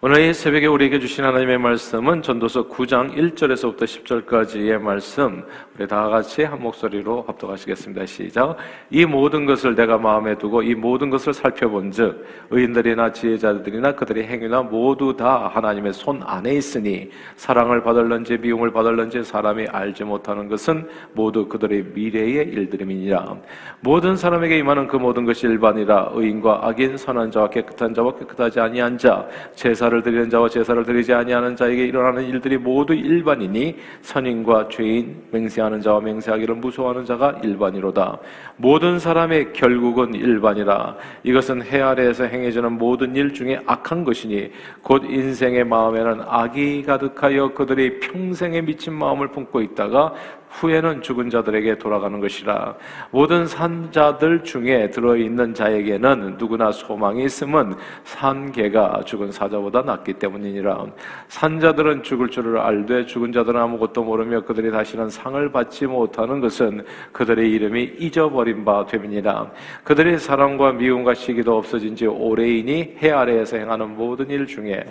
오늘 이 새벽에 우리에게 주신 하나님의 말씀은 전도서 9장 1절에서부터 10절까지의 말씀 우리 다 같이 한 목소리로 합독하시겠습니다. 시작. 이 모든 것을 내가 마음에 두고 이 모든 것을 살펴본즉 의인들이나 지혜자들이나 그들의 행위나 모두 다 하나님의 손 안에 있으니 사랑을 받을런지 미움을 받을런지 사람이 알지 못하는 것은 모두 그들의 미래의 일들임이니라. 모든 사람에게 임하는 그 모든 것이 일반이라 의인과 악인 선한 자와 깨끗한 자와 깨끗하지 아니한 자 제사 제사를 드리는 자와 제사를 드리지 아니하는 자에게 일어나는 일들이 모두 일반이니 선인과 죄인, 맹세하는 자와 맹세하기를 무서워하는 자가 일반이로다. 모든 사람의 결국은 일반이라. 이것은 해 아래에서 행해지는 모든 일 중에 악한 것이니 곧 인생의 마음에는 악이 가득하여 그들이 평생에 미친 마음을 품고 있다가 후에는 죽은 자들에게 돌아가는 것이라. 모든 산자들 중에 들어있는 자에게는 누구나 소망이 있음은 산개가 죽은 사자보다 낫기 때문이니라. 산자들은 죽을 줄을 알되 죽은 자들은 아무것도 모르며 그들이 다시는 상을 받지 못하는 것은 그들의 이름이 잊어버린 바 됨이니라. 그들의 사랑과 미움과 시기도 없어진 지 오래이니 해 아래에서 행하는 모든 일 중에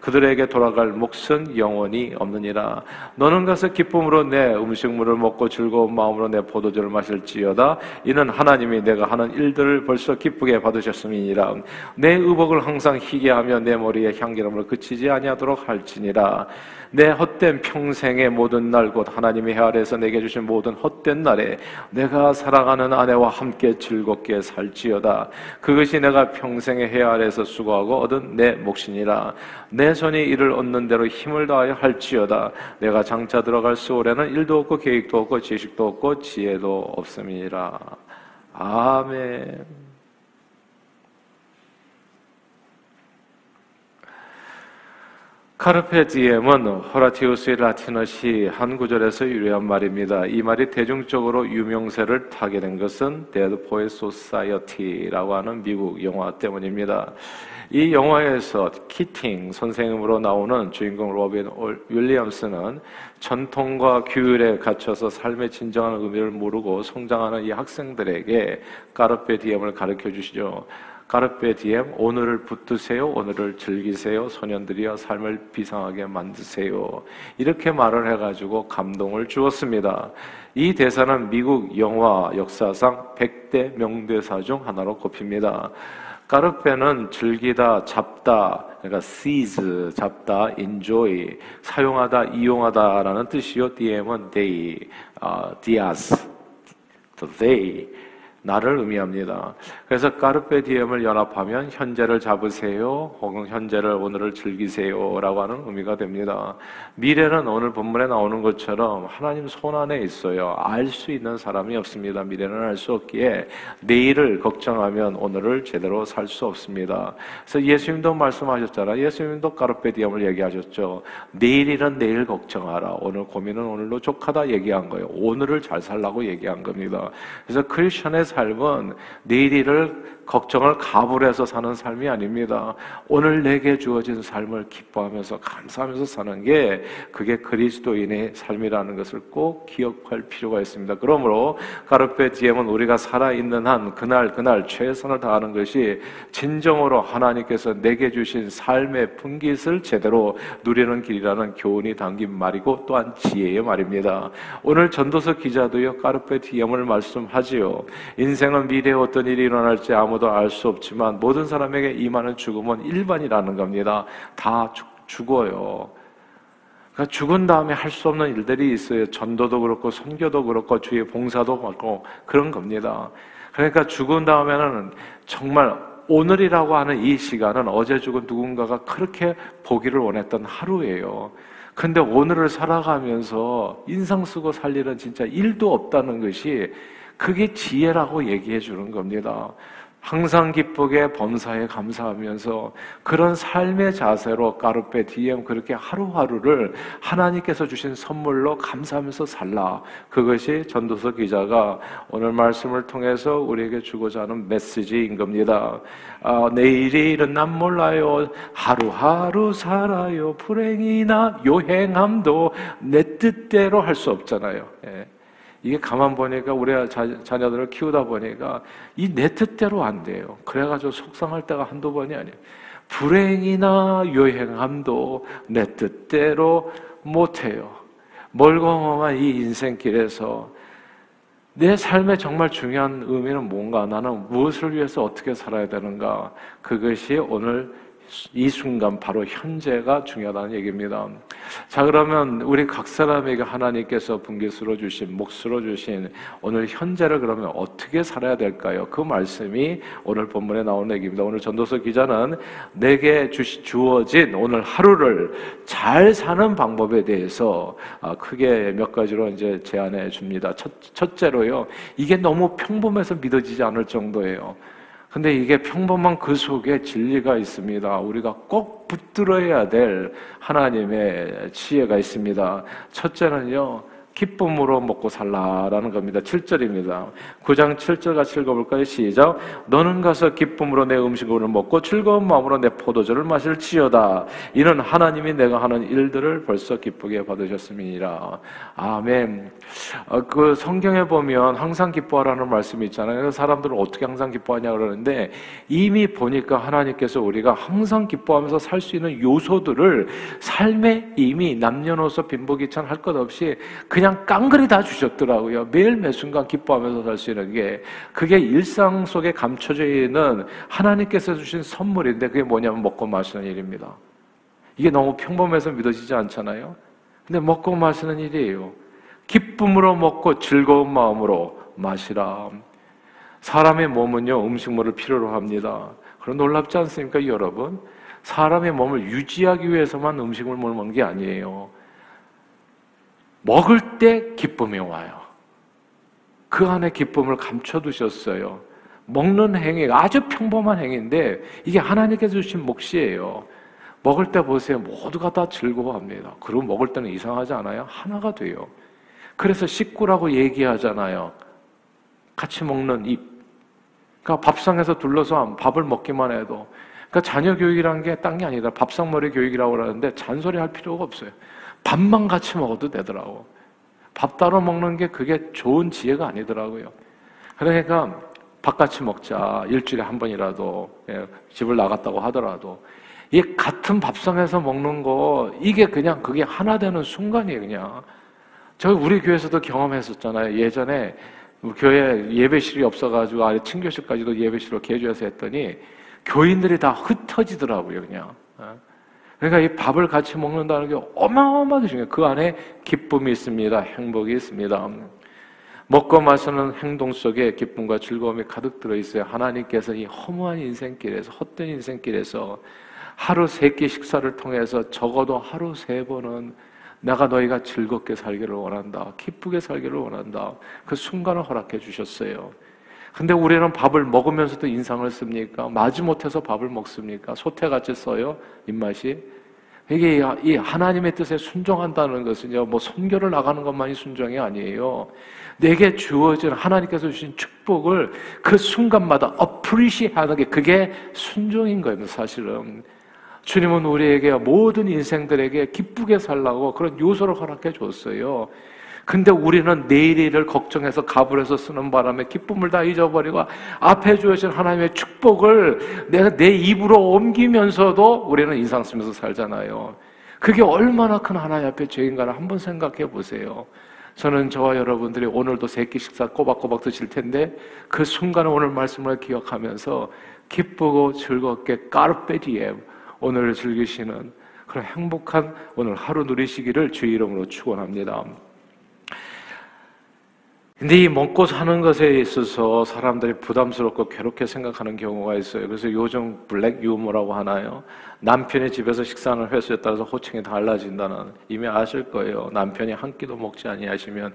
그들에게 돌아갈 몫은 영원히 없느니라. 너는 가서 기쁨으로 내 음식물을 먹고 즐거운 마음으로 내 포도주를 마실지어다. 이는 하나님이 내가 하는 일들을 벌써 기쁘게 받으셨음이니라. 내 의복을 항상 희게 하며 내 머리에 향 기름을 그치지 아니하도록 할지니라. 내 헛된 평생의 모든 날 곧 하나님이 헤아려서 내게 주신 모든 헛된 날에 내가 사랑하는 아내와 함께 즐겁게 살지어다. 그것이 내가 평생에 헤아려서 수고하고 얻은 내 몫이니라. 내 손이 이를 얻는 대로 힘을 다하여 할지어다. 내가 장차 들어갈 수월에는 일도 없고 계획도 없고 지식도 없고 지혜도 없음이니라. 아멘. Carpe diem은 호라티우스의 라틴어 시 한 구절에서 유래한 말입니다. 이 말이 대중적으로 유명세를 타게 된 것은 Dead Poets Society라고 하는 미국 영화 때문입니다. 이 영화에서 키팅 선생님으로 나오는 주인공 로빈 윌리엄스는 전통과 규율에 갇혀서 삶의 진정한 의미를 모르고 성장하는 이 학생들에게 까르페 디엠을 가르쳐 주시죠. 까르페 디엠 오늘을 붙드세요. 오늘을 즐기세요. 소년들이여 삶을 비상하게 만드세요. 이렇게 말을 해 가지고 감동을 주었습니다. 이 대사는 미국 영화 역사상 100대 명대사 중 하나로 꼽힙니다. 까르페는 즐기다, 잡다, 그러니까 seize, 잡다, enjoy, 사용하다, 이용하다라는 뜻이요. DM은 day, uh, dias, the day. 나를 의미합니다. 그래서 까르페 디엠을 연합하면 현재를 잡으세요, 혹은 현재를 오늘을 즐기세요라고 하는 의미가 됩니다. 미래는 오늘 본문에 나오는 것처럼 하나님 손 안에 있어요. 알 수 있는 사람이 없습니다. 미래는 알 수 없기에 내일을 걱정하면 오늘을 제대로 살 수 없습니다. 그래서 예수님도 말씀하셨잖아요. 예수님도 까르페 디엠을 얘기하셨죠. 내일이란 내일 걱정하라. 오늘 고민은 오늘로 족하다 얘기한 거예요. 오늘을 잘 살라고 얘기한 겁니다. 그래서 크리스천의 삶은 내일을 걱정을 가불해서 사는 삶이 아닙니다. 오늘 내게 주어진 삶을 기뻐하면서 감사하면서 사는 게 그게 그리스도인의 삶이라는 것을 꼭 기억할 필요가 있습니다. 그러므로 가르페 디엠은 우리가 살아있는 한 그날 그날 최선을 다하는 것이 진정으로 하나님께서 내게 주신 삶의 분깃을 제대로 누리는 길이라는 교훈이 담긴 말이고 또한 지혜의 말입니다. 오늘 전도서 기자도요 까르페 디엠을 말씀하지요. 인생은 미래에 어떤 일이 일어날지 아무 아무도 알 수 없지만 모든 사람에게 임하는 죽음은 일반이라는 겁니다. 다 죽, 죽어요. 그러니까 죽은 다음에 할 수 없는 일들이 있어요. 전도도 그렇고 선교도 그렇고 주의 봉사도 그렇고 그런 겁니다. 그러니까 죽은 다음에는 정말 오늘이라고 하는 이 시간은 어제 죽은 누군가가 그렇게 보기를 원했던 하루예요. 근데 오늘을 살아가면서 인상 쓰고 살 일은 진짜 일도 없다는 것이 그게 지혜라고 얘기해 주는 겁니다. 항상 기쁘게 범사에 감사하면서 그런 삶의 자세로 까르페 디엠 그렇게 하루하루를 하나님께서 주신 선물로 감사하면서 살라. 그것이 전도서 기자가 오늘 말씀을 통해서 우리에게 주고자 하는 메시지인 겁니다. 아, 내일이 일은 난 몰라요. 하루하루 살아요. 불행이나 요행함도 내 뜻대로 할 수 없잖아요. 예. 이게 가만 보니까 우리 자, 자녀들을 키우다 보니까 이 내 뜻대로 안 돼요. 그래가지고 속상할 때가 한두 번이 아니에요. 불행이나 요행함도 내 뜻대로 못해요. 멀거멍한 이 인생길에서 내 삶의 정말 중요한 의미는 뭔가? 나는 무엇을 위해서 어떻게 살아야 되는가? 그것이 오늘 이 순간 바로 현재가 중요하다는 얘기입니다. 자, 그러면 우리 각 사람에게 하나님께서 분기스러 주신, 몫으로 주신 오늘 현재를 그러면 어떻게 살아야 될까요? 그 말씀이 오늘 본문에 나오는 얘기입니다. 오늘 전도서 기자는 내게 주시, 주어진 오늘 하루를 잘 사는 방법에 대해서 아, 크게 몇 가지로 이제 제안해 줍니다. 첫, 첫째로요. 이게 너무 평범해서 믿어지지 않을 정도예요. 근데 이게 평범한 그 속에 진리가 있습니다. 우리가 꼭 붙들어야 될 하나님의 지혜가 있습니다. 첫째는요, 기쁨으로 먹고 살라라는 겁니다. 7절입니다. 9장 7절 같이 읽어볼까요? 시작. 너는 가서 기쁨으로 내 음식을 먹고 즐거운 마음으로 내 포도주를 마실 지어다. 이는 하나님이 내가 하는 일들을 벌써 기쁘게 받으셨음이니라. 아멘. 어, 그 성경에 보면 항상 기뻐하라는 말씀이 있잖아요. 사람들은 어떻게 항상 기뻐하냐 그러는데 이미 보니까 하나님께서 우리가 항상 기뻐하면서 살 수 있는 요소들을 삶에 이미 남녀노소 빈부귀천 할 것 없이 그냥 그냥 깡그리 다 주셨더라고요. 매일 매 순간 기뻐하면서 살 수 있는 게 그게 일상 속에 감춰져 있는 하나님께서 주신 선물인데 그게 뭐냐면 먹고 마시는 일입니다. 이게 너무 평범해서 믿어지지 않잖아요. 근데 먹고 마시는 일이에요. 기쁨으로 먹고 즐거운 마음으로 마시라. 사람의 몸은요, 음식물을 필요로 합니다. 그럼 놀랍지 않습니까, 여러분? 사람의 몸을 유지하기 위해서만 음식을 먹는 게 아니에요. 먹을 때 기쁨이 와요. 그 안에 기쁨을 감춰두셨어요. 먹는 행위가 아주 평범한 행위인데 이게 하나님께서 주신 몫이에요. 먹을 때 보세요. 모두가 다 즐거워합니다. 그리고 먹을 때는 이상하지 않아요? 하나가 돼요. 그래서 식구라고 얘기하잖아요. 같이 먹는 입. 그러니까 밥상에서 둘러서 밥을 먹기만 해도. 그러니까 자녀 교육이란 게딴 게 아니다. 밥상머리 교육이라고 그러는데 잔소리 할 필요가 없어요. 밥만 같이 먹어도 되더라고. 밥 따로 먹는 게 그게 좋은 지혜가 아니더라고요. 그러니까 밥 같이 먹자. 일주일에 한 번이라도 예, 집을 나갔다고 하더라도 이 같은 밥상에서 먹는 거 이게 그냥 그게 하나 되는 순간이에요, 그냥. 저 우리 교회에서도 경험했었잖아요. 예전에 교회 예배실이 없어가지고 아래 친교실까지도 예배실로 개조해서 했더니 교인들이 다 흩어지더라고요, 그냥. 어? 그러니까 이 밥을 같이 먹는다는 게 어마어마하게 중요해요. 그 안에 기쁨이 있습니다. 행복이 있습니다. 먹고 마시는 행동 속에 기쁨과 즐거움이 가득 들어 있어요. 하나님께서 이 허무한 인생길에서 헛된 인생길에서 하루 세 끼 식사를 통해서 적어도 하루 세 번은 내가 너희가 즐겁게 살기를 원한다. 기쁘게 살기를 원한다. 그 순간을 허락해 주셨어요. 근데 우리는 밥을 먹으면서도 인상을 씁니까? 마지못해서 밥을 먹습니까? 소태같이 써요? 입맛이? 이게 이 하나님의 뜻에 순종한다는 것은요, 뭐 선교를 나가는 것만이 순종이 아니에요. 내게 주어진 하나님께서 주신 축복을 그 순간마다 어프리시 하는 게 그게 순종인 거예요, 사실은. 주님은 우리에게 모든 인생들에게 기쁘게 살라고 그런 요소를 허락해 줬어요. 근데 우리는 내일을 걱정해서 갑을 해서 쓰는 바람에 기쁨을 다 잊어버리고 앞에 주어진 하나님의 축복을 내가 내 입으로 옮기면서도 우리는 인상 쓰면서 살잖아요. 그게 얼마나 큰 하나님 앞에 죄인가를 한번 생각해 보세요. 저는 저와 여러분들이 오늘도 세끼 식사 꼬박꼬박 드실 텐데 그 순간에 오늘 말씀을 기억하면서 기쁘고 즐겁게 까르페디엠 오늘을 즐기시는 그런 행복한 오늘 하루 누리시기를 주의 이름으로 축원합니다. 근데 이 먹고 사는 것에 있어서 사람들이 부담스럽고 괴롭게 생각하는 경우가 있어요. 그래서 요즘 블랙 유머라고 하나요? 남편의 집에서 식사하는 횟수에 따라서 호칭이 달라진다는 이미 아실 거예요. 남편이 한 끼도 먹지 아니하시면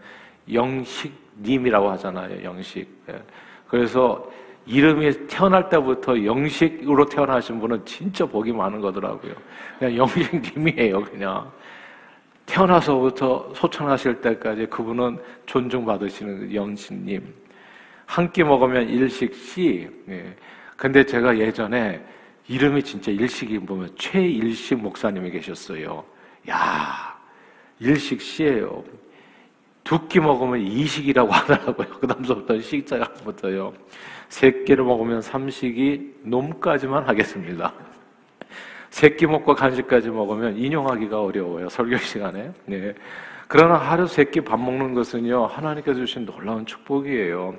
영식님이라고 하잖아요. 영식. 예. 그래서 이름이 태어날 때부터 영식으로 태어나신 분은 진짜 복이 많은 거더라고요. 그냥 영식님이에요, 그냥. 태어나서부터 소천하실 때까지 그분은 존중받으시는 영신님. 한 끼 먹으면 일식씨. 예. 근데 제가 예전에 이름이 진짜 일식이 보면 최일식 목사님이 계셨어요. 야, 일식씨예요. 두 끼 먹으면 이식이라고 하더라고요. 그 다음부터 식자가부터요. 세 끼를 먹으면 삼식이 놈까지만 하겠습니다. 새끼 먹고 간식까지 먹으면 인용하기가 어려워요. 설교 시간에. 네. 그러나 하루 세끼 밥 먹는 것은요, 하나님께서 주신 놀라운 축복이에요.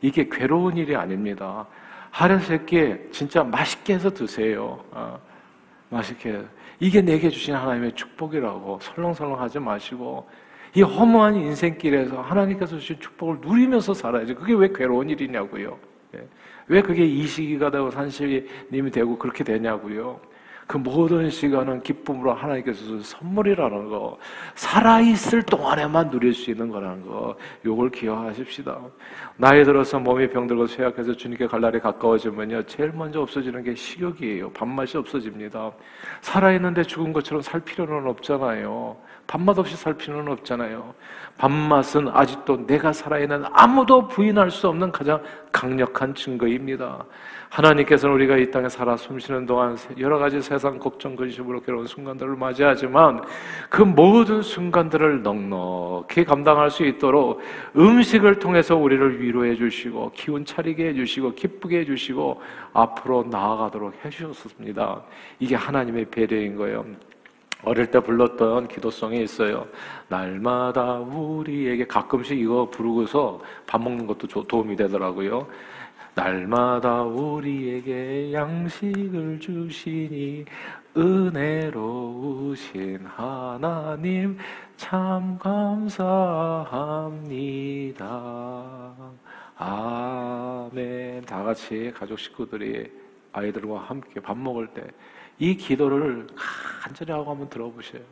이게 괴로운 일이 아닙니다. 하루 세끼 진짜 맛있게 해서 드세요. 어, 맛있게. 이게 내게 주신 하나님의 축복이라고 설렁설렁 하지 마시고, 이 허무한 인생길에서 하나님께서 주신 축복을 누리면서 살아야지. 그게 왜 괴로운 일이냐고요. 예. 왜 그게 이 시기가 되고 산시님이 되고 그렇게 되냐고요. 그 모든 시간은 기쁨으로 하나님께서 선물이라는 거, 살아있을 동안에만 누릴 수 있는 거라는 거, 요걸 기억하십시다. 나이 들어서 몸이 병들고 쇠약해서 주님께 갈 날이 가까워지면요, 제일 먼저 없어지는 게 식욕이에요. 밥맛이 없어집니다. 살아있는데 죽은 것처럼 살 필요는 없잖아요. 밥맛 없이 살 필요는 없잖아요. 밥맛은 아직도 내가 살아있는 아무도 부인할 수 없는 가장 강력한 증거입니다. 하나님께서는 우리가 이 땅에 살아 숨쉬는 동안 여러 가지 세상 걱정, 근심으로 괴로운 순간들을 맞이하지만 그 모든 순간들을 넉넉히 감당할 수 있도록 음식을 통해서 우리를 위로해 주시고 기운 차리게 해 주시고 기쁘게 해 주시고 앞으로 나아가도록 해 주셨습니다. 이게 하나님의 배려인 거예요. 어릴 때 불렀던 기도성이 있어요. 날마다 우리에게 가끔씩 이거 부르고서 밥 먹는 것도 도움이 되더라고요. 날마다 우리에게 양식을 주시니 은혜로우신 하나님 참 감사합니다. 아멘. 다 같이 가족 식구들이 아이들과 함께 밥 먹을 때 이 기도를 간절히 하고 한번 들어보세요.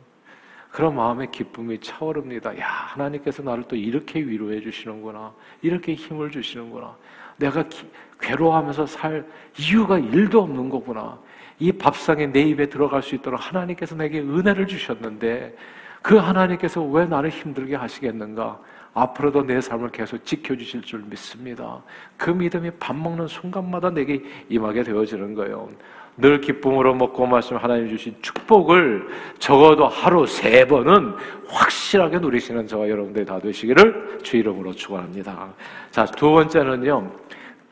그런 마음의 기쁨이 차오릅니다. 야, 하나님께서 나를 또 이렇게 위로해 주시는구나. 이렇게 힘을 주시는구나. 내가 기, 괴로워하면서 살 이유가 일도 없는 거구나. 이 밥상에 내 입에 들어갈 수 있도록 하나님께서 내게 은혜를 주셨는데 그 하나님께서 왜 나를 힘들게 하시겠는가? 앞으로도 내 삶을 계속 지켜주실 줄 믿습니다. 그 믿음이 밥 먹는 순간마다 내게 임하게 되어지는 거예요. 늘 기쁨으로 먹고 마시면 하나님 주신 축복을 적어도 하루 세 번은 확실하게 누리시는 저와 여러분들이 다 되시기를 주 이름으로 축원합니다. 자, 두 번째는요.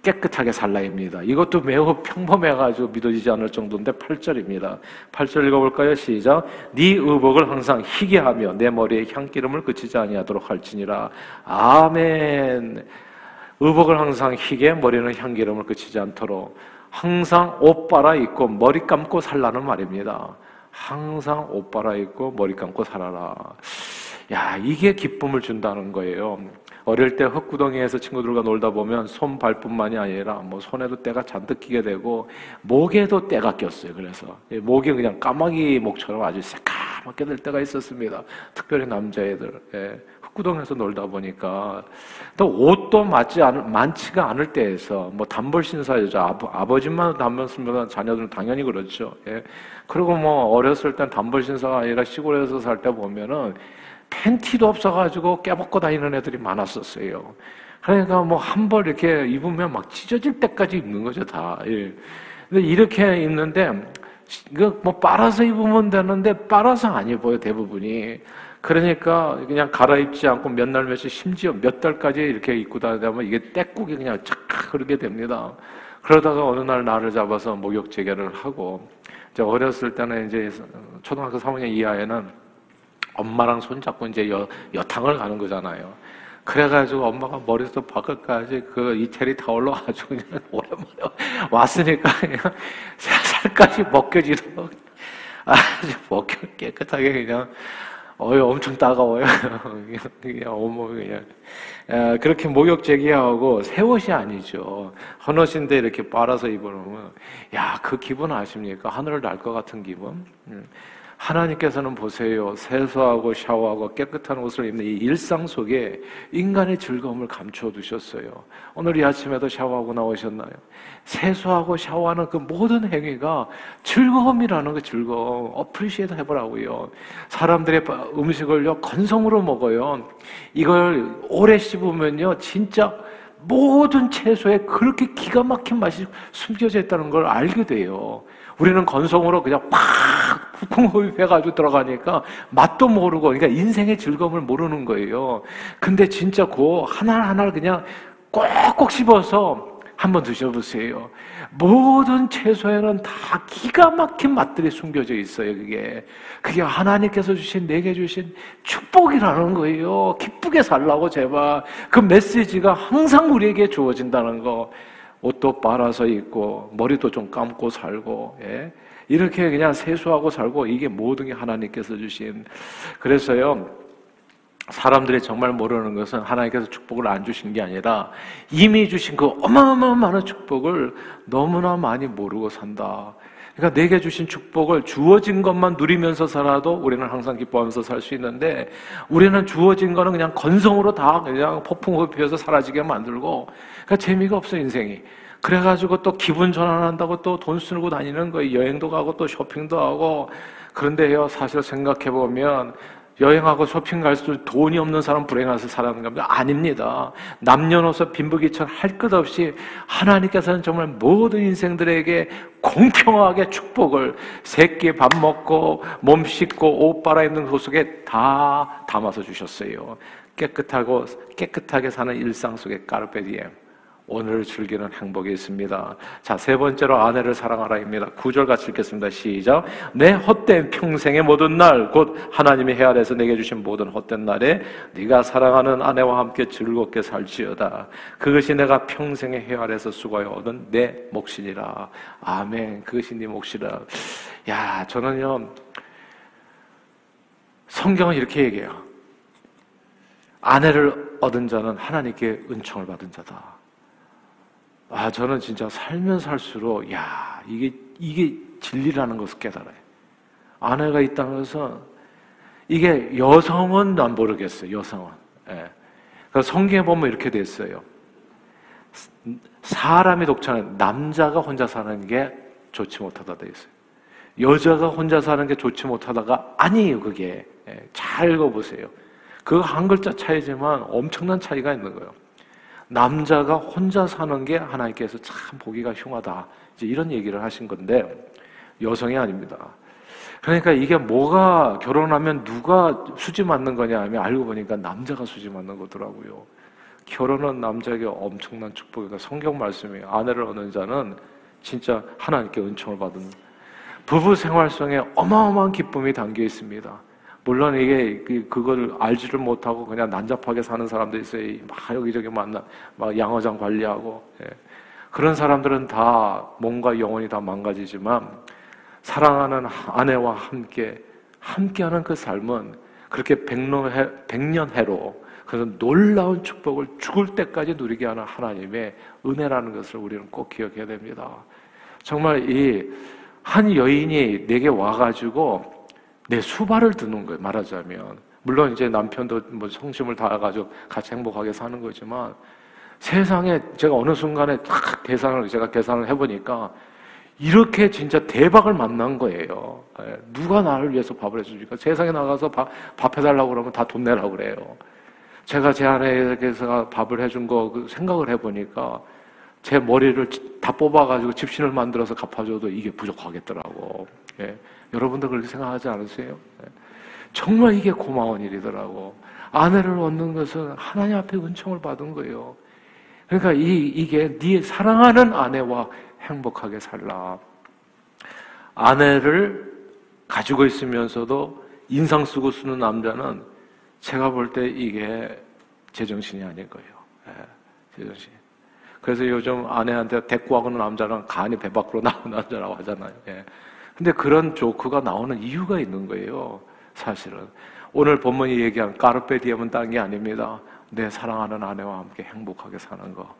깨끗하게 살라입니다. 이것도 매우 평범해가지고 믿어지지 않을 정도인데 8절입니다. 8절 읽어볼까요? 시작. 네 의복을 항상 희게 하며 내 머리에 향기름을 그치지 아니하도록 할지니라. 아멘. 의복을 항상 희게 머리는 향기름을 그치지 않도록 항상 옷 빨아 입고 머리 감고 살라는 말입니다. 항상 옷 빨아 입고 머리 감고 살아라. 야, 이게 기쁨을 준다는 거예요. 어릴 때 흙구덩이에서 친구들과 놀다 보면 손 발뿐만이 아니라 뭐 손에도 때가 잔뜩 끼게 되고 목에도 때가 꼈어요. 그래서 목이 그냥 까마귀 목처럼 아주 새까맣게 될 때가 있었습니다. 특별히 남자애들. 예. 흙구덩에서 놀다 보니까 또 옷도 맞지 않, 많지가 않을 때에서 뭐 단벌 신사여자 아버, 아버지만 단벌 쓰면 자녀들은 당연히 그렇죠. 예. 그리고 뭐 어렸을 땐 단벌 신사가 아니라 시골에서 살 때 보면은 팬티도 없어가지고 깨벗고 다니는 애들이 많았었어요. 그러니까 뭐 한 벌 이렇게 입으면 막 찢어질 때까지 입는 거죠 다. 예. 근데 이렇게 입는데 이거 뭐 빨아서 입으면 되는데 빨아서 안 입어요 대부분이. 그러니까 그냥 갈아입지 않고 몇 날 며칠 심지어 몇 달까지 이렇게 입고 다니다 보면 이게 떼국이 그냥 착 흐르게 됩니다. 그러다가 어느 날 나를 잡아서 목욕 재개를 하고 이제 어렸을 때는 이제 초등학교 3학년 이하에는 엄마랑 손잡고 이제 여, 여탕을 가는 거잖아요. 그래가지고 엄마가 머리부터 발끝까지 그 이태리 다 올라가지고 그냥 오랜만에 왔으니까 그냥 살까지 벗겨지도록 아주 벗겨 깨끗하게 그냥 어이 엄청 따가워요. 그냥 어머 그냥 아, 그렇게 목욕 제기하고 새 옷이 아니죠. 헌 옷인데 이렇게 빨아서 입어놓으면 야 그 기분 아십니까? 하늘을 날 것 같은 기분. 음. 하나님께서는 보세요. 세수하고 샤워하고 깨끗한 옷을 입는 이 일상 속에 인간의 즐거움을 감추어 두셨어요. 오늘 이 아침에도 샤워하고 나오셨나요? 세수하고 샤워하는 그 모든 행위가 즐거움이라는 그 즐거움, appreciate 해보라고요. 사람들의 음식을요, 건성으로 먹어요. 이걸 오래 씹으면요, 진짜 모든 채소에 그렇게 기가 막힌 맛이 숨겨져 있다는 걸 알게 돼요. 우리는 건성으로 그냥 팍 쿵쿵 호흡해가지고 들어가니까 맛도 모르고 그러니까 인생의 즐거움을 모르는 거예요. 근데 진짜 그 하나하나를 그냥 꼭꼭 씹어서 한번 드셔보세요. 모든 채소에는 다 기가 막힌 맛들이 숨겨져 있어요, 그게. 그게 하나님께서 주신, 내게 주신 축복이라는 거예요. 기쁘게 살라고, 제발. 그 메시지가 항상 우리에게 주어진다는 거. 옷도 빨아서 입고, 머리도 좀 감고 살고, 예. 이렇게 그냥 세수하고 살고, 이게 모든 게 하나님께서 주신. 그래서요, 사람들이 정말 모르는 것은 하나님께서 축복을 안 주신 게 아니라 이미 주신 그 어마어마한 축복을 너무나 많이 모르고 산다. 그러니까 내게 주신 축복을 주어진 것만 누리면서 살아도 우리는 항상 기뻐하면서 살 수 있는데 우리는 주어진 거는 그냥 건성으로 다 그냥 폭풍 흡입해서 사라지게 만들고 그러니까 재미가 없어 인생이. 그래가지고 또 기분 전환한다고 또 돈 쓰고 다니는 거예요. 여행도 가고 또 쇼핑도 하고 그런데요 사실 생각해 보면 여행하고 쇼핑 갈수록 돈이 없는 사람 불행해서 살아가는 겁니다. 아닙니다. 남녀노소 빈부귀천 할 것 없이 하나님께서는 정말 모든 인생들에게 공평하게 축복을 새끼 밥 먹고 몸 씻고 옷 빨아입는 그 속에 다 담아서 주셨어요. 깨끗하고 깨끗하게 사는 일상 속에 까르페디엠. 오늘을 즐기는 행복이 있습니다. 자, 세 번째로 아내를 사랑하라입니다. 구절 같이 읽겠습니다. 시작. 내 헛된 평생의 모든 날, 곧 하나님의 해아래서 내게 주신 모든 헛된 날에 네가 사랑하는 아내와 함께 즐겁게 살지어다. 그것이 내가 평생의 해 아래서 수고하여 얻은 내 몫이니라. 아멘. 그것이 네 몫이라. 야, 저는요, 성경은 이렇게 얘기해요. 아내를 얻은 자는 하나님께 은총을 받은 자다. 아, 저는 진짜 살면 살수록, 야, 이게, 이게 진리라는 것을 깨달아요. 아내가 있다는 것은, 이게 여성은 난 모르겠어요, 여성은. 예. 그 성경에 보면 이렇게 돼 있어요. 사람이 독차는 남자가 혼자 사는 게 좋지 못하다 돼 있어요. 여자가 혼자 사는 게 좋지 못하다가 아니에요, 그게. 예. 잘 읽어보세요. 그 한 글자 차이지만 엄청난 차이가 있는 거예요. 남자가 혼자 사는 게 하나님께서 참 보기가 흉하다. 이제 이런 얘기를 하신 건데 여성이 아닙니다. 그러니까 이게 뭐가 결혼하면 누가 수지 맞는 거냐 하면 알고 보니까 남자가 수지 맞는 거더라고요. 결혼은 남자에게 엄청난 축복이다. 성경 말씀이에요. 아내를 얻는 자는 진짜 하나님께 은총을 받은 부부 생활 속에 어마어마한 기쁨이 담겨 있습니다. 물론 이게 그, 그걸 알지를 못하고 그냥 난잡하게 사는 사람도 있어요. 막 여기저기 만나, 막 양어장 관리하고. 예. 그런 사람들은 다 몸과 영혼이 다 망가지지만 사랑하는 아내와 함께, 함께하는 그 삶은 그렇게 백년해, 백년해로 그래서 놀라운 축복을 죽을 때까지 누리게 하는 하나님의 은혜라는 것을 우리는 꼭 기억해야 됩니다. 정말 이 한 여인이 내게 와가지고 내 수발을 드는 거예요. 말하자면 물론 이제 남편도 뭐 성심을 다해가지고 같이 행복하게 사는 거지만 세상에 제가 어느 순간에 딱 계산을 제가 계산을 해보니까 이렇게 진짜 대박을 만난 거예요. 예, 누가 나를 위해서 밥을 해주니까 세상에 나가서 밥, 밥 해달라고 그러면 다 돈 내라고 그래요. 제가 제 아내에게서 밥을 해준 거그 생각을 해보니까 제 머리를 다 뽑아가지고 집신을 만들어서 갚아줘도 이게 부족하겠더라고. 예. 여러분도 그렇게 생각하지 않으세요? 네. 정말 이게 고마운 일이더라고. 아내를 얻는 것은 하나님 앞에 은총을 받은 거예요. 그러니까 이, 이게 네 사랑하는 아내와 행복하게 살라. 아내를 가지고 있으면서도 인상 쓰고 쓰는 남자는 제가 볼 때 이게 제정신이 아닌 거예요. 네, 제정신. 그래서 요즘 아내한테 대꾸하는 남자는 간이 배 밖으로 나오는 남자라고 하잖아요. 예. 근데 그런 조크가 나오는 이유가 있는 거예요. 사실은. 오늘 본문이 얘기한 까르페 디엠은 딴게 아닙니다. 내 사랑하는 아내와 함께 행복하게 사는 거.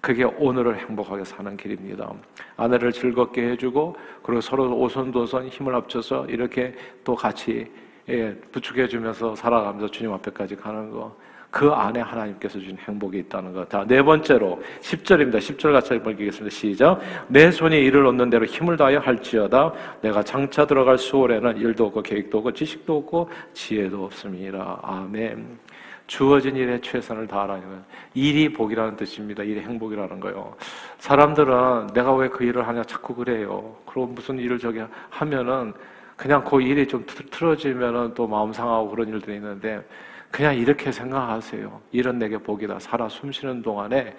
그게 오늘을 행복하게 사는 길입니다. 아내를 즐겁게 해주고, 그리고 서로 오손도손 힘을 합쳐서 이렇게 또 같이 예, 부축해주면서 살아가면서 주님 앞에까지 가는 거. 그 안에 하나님께서 주신 행복이 있다는 것. 자, 네 번째로 10절입니다. 10절 같이 읽겠습니다. 시작. 내 손이 일을 얻는 대로 힘을 다하여 할지어다. 내가 장차 들어갈 수월에는 일도 없고 계획도 없고 지식도 없고 지혜도 없습니다. 아멘. 주어진 일에 최선을 다하라는 일이 복이라는 뜻입니다. 일이 행복이라는 거요. 사람들은 내가 왜 그 일을 하냐 자꾸 그래요. 그럼 무슨 일을 저기 하면은 그냥 그 일이 좀 틀어지면은 또 마음 상하고 그런 일들이 있는데 그냥 이렇게 생각하세요. 이런 내게 복이다. 살아 숨쉬는 동안에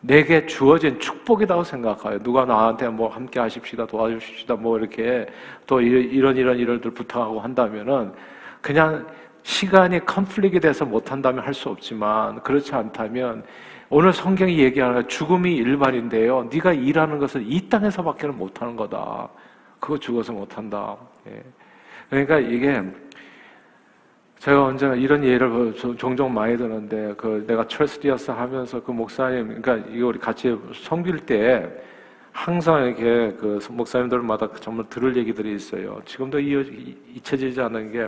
내게 주어진 축복이라고 생각해요. 누가 나한테 뭐 함께 하십시다, 도와주십시다, 뭐 이렇게 또 이런 이런 일들 부탁하고 한다면은 그냥 시간이 컨플릭이 돼서 못한다면 할 수 없지만 그렇지 않다면 오늘 성경이 얘기하는 죽음이 일반인데요. 네가 일하는 것은 이 땅에서밖에는 못하는 거다. 그거 죽어서 못한다. 예. 그러니까 이게 제가 언제나 이런 예를 종종 많이 드는데 그 내가 철스디어스 하면서 그 목사님 그러니까 이거 우리 같이 섬길 때 항상 이렇게 그 목사님들마다 정말 들을 얘기들이 있어요. 지금도 잊혀지지 않는 게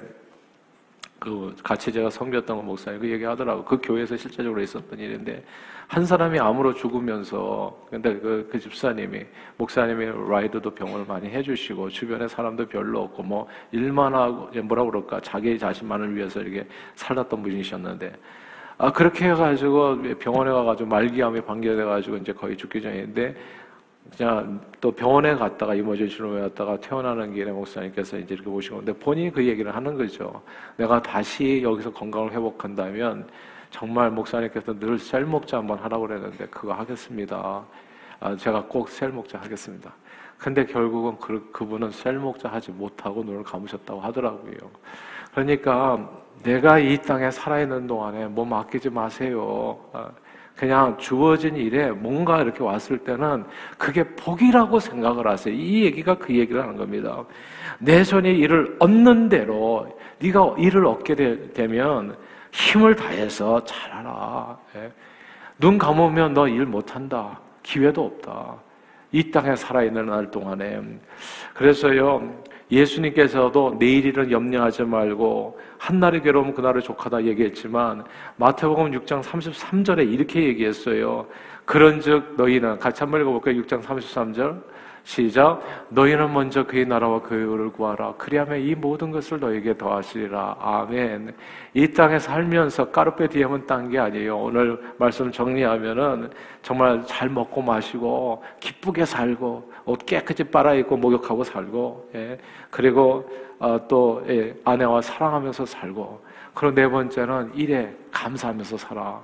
그 같이 제가 섬겼던 목사님 그 얘기하더라고. 그 교회에서 실제적으로 있었던 일인데 한 사람이 암으로 죽으면서 근데 그, 그 집사님이 목사님이 라이드도 병원을 많이 해주시고 주변에 사람도 별로 없고 뭐 일만 하고 뭐라 그럴까? 자기 자신만을 위해서 이렇게 살았던 분이셨는데 아 그렇게 해가지고 병원에 가가지고 말기암에 방겨돼가지고 이제 거의 죽기 전인데 그냥 또 병원에 갔다가 이머전시로 갔다가 태어나는 길에 목사님께서 이제 이렇게 오시고 근데 본인이 그 얘기를 하는 거죠. 내가 다시 여기서 건강을 회복한다면 정말 목사님께서 늘 셀목자 한번 하라고 그랬는데 그거 하겠습니다. 아, 제가 꼭 셀목자 하겠습니다. 근데 결국은 그, 그분은 셀목자 하지 못하고 눈을 감으셨다고 하더라고요. 그러니까 내가 이 땅에 살아있는 동안에 뭐 맡기지 마세요. 아, 그냥 주어진 일에 뭔가 이렇게 왔을 때는 그게 복이라고 생각을 하세요. 이 얘기가 그 얘기를 하는 겁니다. 내 손이 일을 얻는 대로 네가 일을 얻게 되, 면 힘을 다해서 잘하라. 예. 눈 감으면 너 일 못한다. 기회도 없다. 이 땅에 살아있는 날 동안에. 그래서요, 예수님께서도 내일 일은 염려하지 말고 한날의 괴로움 그날의 족하다 얘기했지만 마태복음 6장 33절에 이렇게 얘기했어요. 그런즉 너희는 같이 한번 읽어볼까요? 6장 33절 시작. 너희는 먼저 그의 나라와 그의 의를 구하라. 그리하면 이 모든 것을 너에게 더하시리라. 아멘. 이 땅에 살면서 까르페 디엠은 딴 게 아니에요. 오늘 말씀 정리하면은 정말 잘 먹고 마시고 기쁘게 살고 옷 깨끗이 빨아입고 목욕하고 살고 예. 그리고 어, 또 예, 아내와 사랑하면서 살고 그리고 네 번째는 일에 감사하면서 살아.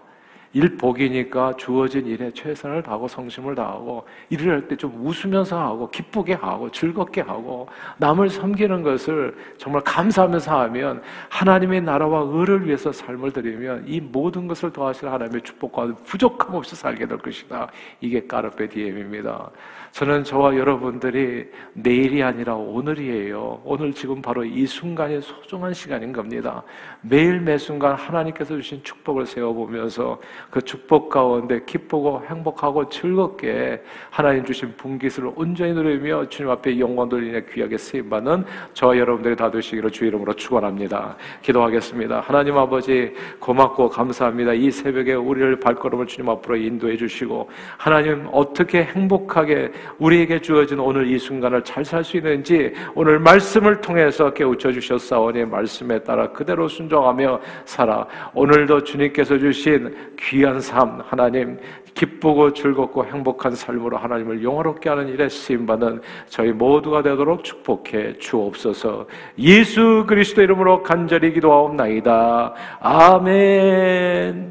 일복이니까 주어진 일에 최선을 다하고 성심을 다하고 일을 할 때 좀 웃으면서 하고 기쁘게 하고 즐겁게 하고 남을 섬기는 것을 정말 감사하면서 하면 하나님의 나라와 의를 위해서 삶을 드리면 이 모든 것을 더하실 하나님의 축복과 부족함 없이 살게 될 것이다. 이게 까르페 디엠입니다. 저는 저와 여러분들이 내일이 아니라 오늘이에요. 오늘 지금 바로 이 순간이 소중한 시간인 겁니다. 매일 매 순간 하나님께서 주신 축복을 세워보면서 그 축복 가운데 기쁘고 행복하고 즐겁게 하나님 주신 분깃을 온전히 누리며 주님 앞에 영광 돌리며 귀하게 쓰임받는 저와 여러분들이 다 되시기를 주 이름으로 축원합니다. 기도하겠습니다. 하나님 아버지 고맙고 감사합니다. 이 새벽에 우리를 발걸음을 주님 앞으로 인도해 주시고 하나님 어떻게 행복하게 우리에게 주어진 오늘 이 순간을 잘 살 수 있는지 오늘 말씀을 통해서 깨우쳐 주셨사오니 말씀에 따라 그대로 순종하며 살아 오늘도 주님께서 주신 귀한 삶 하나님 기쁘고 즐겁고 행복한 삶으로 하나님을 영화롭게 하는 일에 쓰임받는 저희 모두가 되도록 축복해 주옵소서 예수 그리스도 이름으로 간절히 기도하옵나이다. 아멘.